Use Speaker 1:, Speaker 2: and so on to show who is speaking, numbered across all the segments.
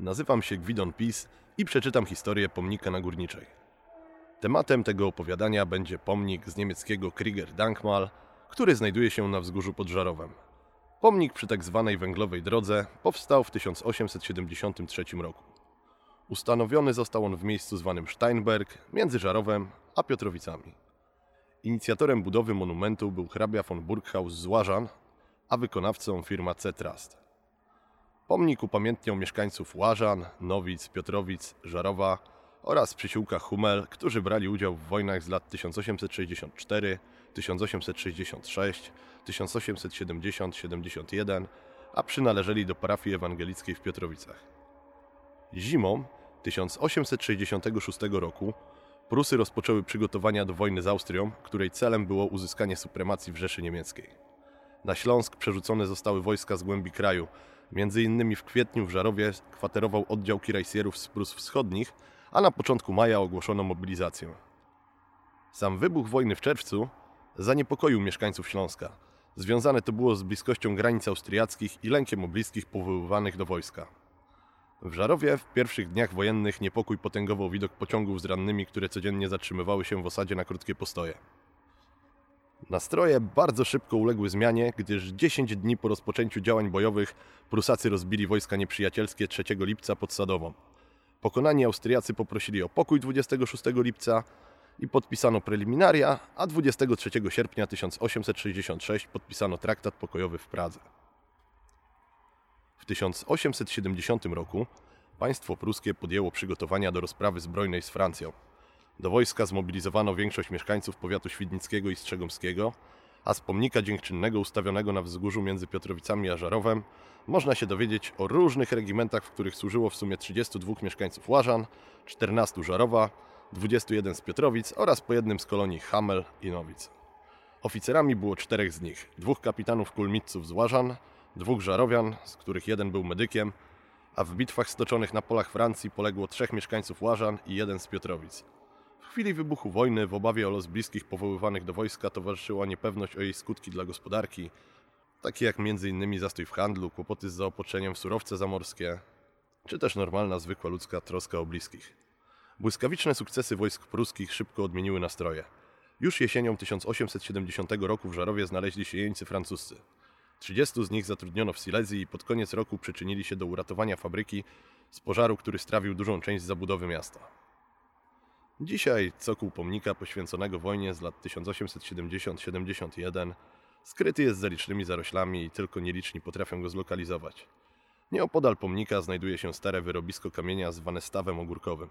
Speaker 1: Nazywam się Gwidon Pis i przeczytam historię pomnika na Górniczej. Tematem tego opowiadania będzie pomnik z niemieckiego Krieger Dankmal, który znajduje się na wzgórzu pod Żarowem. Pomnik przy tak zwanej węglowej drodze powstał w 1873 roku. Ustanowiony został on w miejscu zwanym Steinberg między Żarowem a Piotrowicami. Inicjatorem budowy monumentu był hrabia von Burghaus z Łażan, a wykonawcą firma C-Trust. Pomnik upamiętniał mieszkańców Łażan, Nowic, Piotrowic, Żarowa oraz przysiłka Humel, którzy brali udział w wojnach z lat 1864, 1866, 1870-71, a przynależeli do parafii ewangelickiej w Piotrowicach. Zimą 1866 roku Prusy rozpoczęły przygotowania do wojny z Austrią, której celem było uzyskanie supremacji w Rzeszy Niemieckiej. Na Śląsk przerzucone zostały wojska z głębi kraju. Między innymi w kwietniu w Żarowie kwaterował oddział kirajsierów z Prus Wschodnich, a na początku maja ogłoszono mobilizację. Sam wybuch wojny w czerwcu zaniepokoił mieszkańców Śląska. Związane to było z bliskością granic austriackich i lękiem o bliskich powoływanych do wojska. W Żarowie w pierwszych dniach wojennych niepokój potęgował widok pociągów z rannymi, które codziennie zatrzymywały się w osadzie na krótkie postoje. Nastroje bardzo szybko uległy zmianie, gdyż 10 dni po rozpoczęciu działań bojowych Prusacy rozbili wojska nieprzyjacielskie 3 lipca pod Sadową. Pokonani Austriacy poprosili o pokój 26 lipca i podpisano preliminaria, a 23 sierpnia 1866 podpisano traktat pokojowy w Pradze. W 1870 roku państwo pruskie podjęło przygotowania do rozprawy zbrojnej z Francją. Do wojska zmobilizowano większość mieszkańców powiatu świdnickiego i strzegomskiego, a z pomnika dziękczynnego ustawionego na wzgórzu między Piotrowicami a Żarowem można się dowiedzieć o różnych regimentach, w których służyło w sumie 32 mieszkańców Łażan, 14 Żarowa, 21 z Piotrowic oraz po jednym z kolonii Hamel i Nowic. Oficerami było czterech z nich, dwóch kapitanów kulmiców z Łażan, dwóch Żarowian, z których jeden był medykiem, a w bitwach stoczonych na polach Francji poległo trzech mieszkańców Łażan i jeden z Piotrowic. Chwili wybuchu wojny, w obawie o los bliskich powoływanych do wojska, towarzyszyła niepewność o jej skutki dla gospodarki, takie jak m.in. zastój w handlu, kłopoty z zaopatrzeniem w surowce zamorskie, czy też normalna, zwykła ludzka troska o bliskich. Błyskawiczne sukcesy wojsk pruskich szybko odmieniły nastroje. Już jesienią 1870 roku w Żarowie znaleźli się jeńcy francuscy. 30 z nich zatrudniono w Silezji i pod koniec roku przyczynili się do uratowania fabryki z pożaru, który strawił dużą część zabudowy miasta. Dzisiaj cokół pomnika poświęconego wojnie z lat 1870-71 skryty jest za licznymi zaroślami i tylko nieliczni potrafią go zlokalizować. Nieopodal pomnika znajduje się stare wyrobisko kamienia zwane stawem ogórkowym.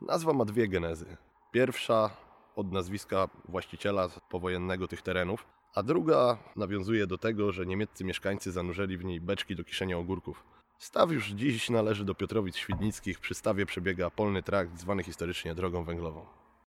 Speaker 1: Nazwa ma dwie genezy. Pierwsza od nazwiska właściciela powojennego tych terenów, a druga nawiązuje do tego, że niemieccy mieszkańcy zanurzyli w niej beczki do kiszenia ogórków. Staw już dziś należy do Piotrowic Świdnickich, przy stawie przebiega polny trakt zwany historycznie drogą węglową.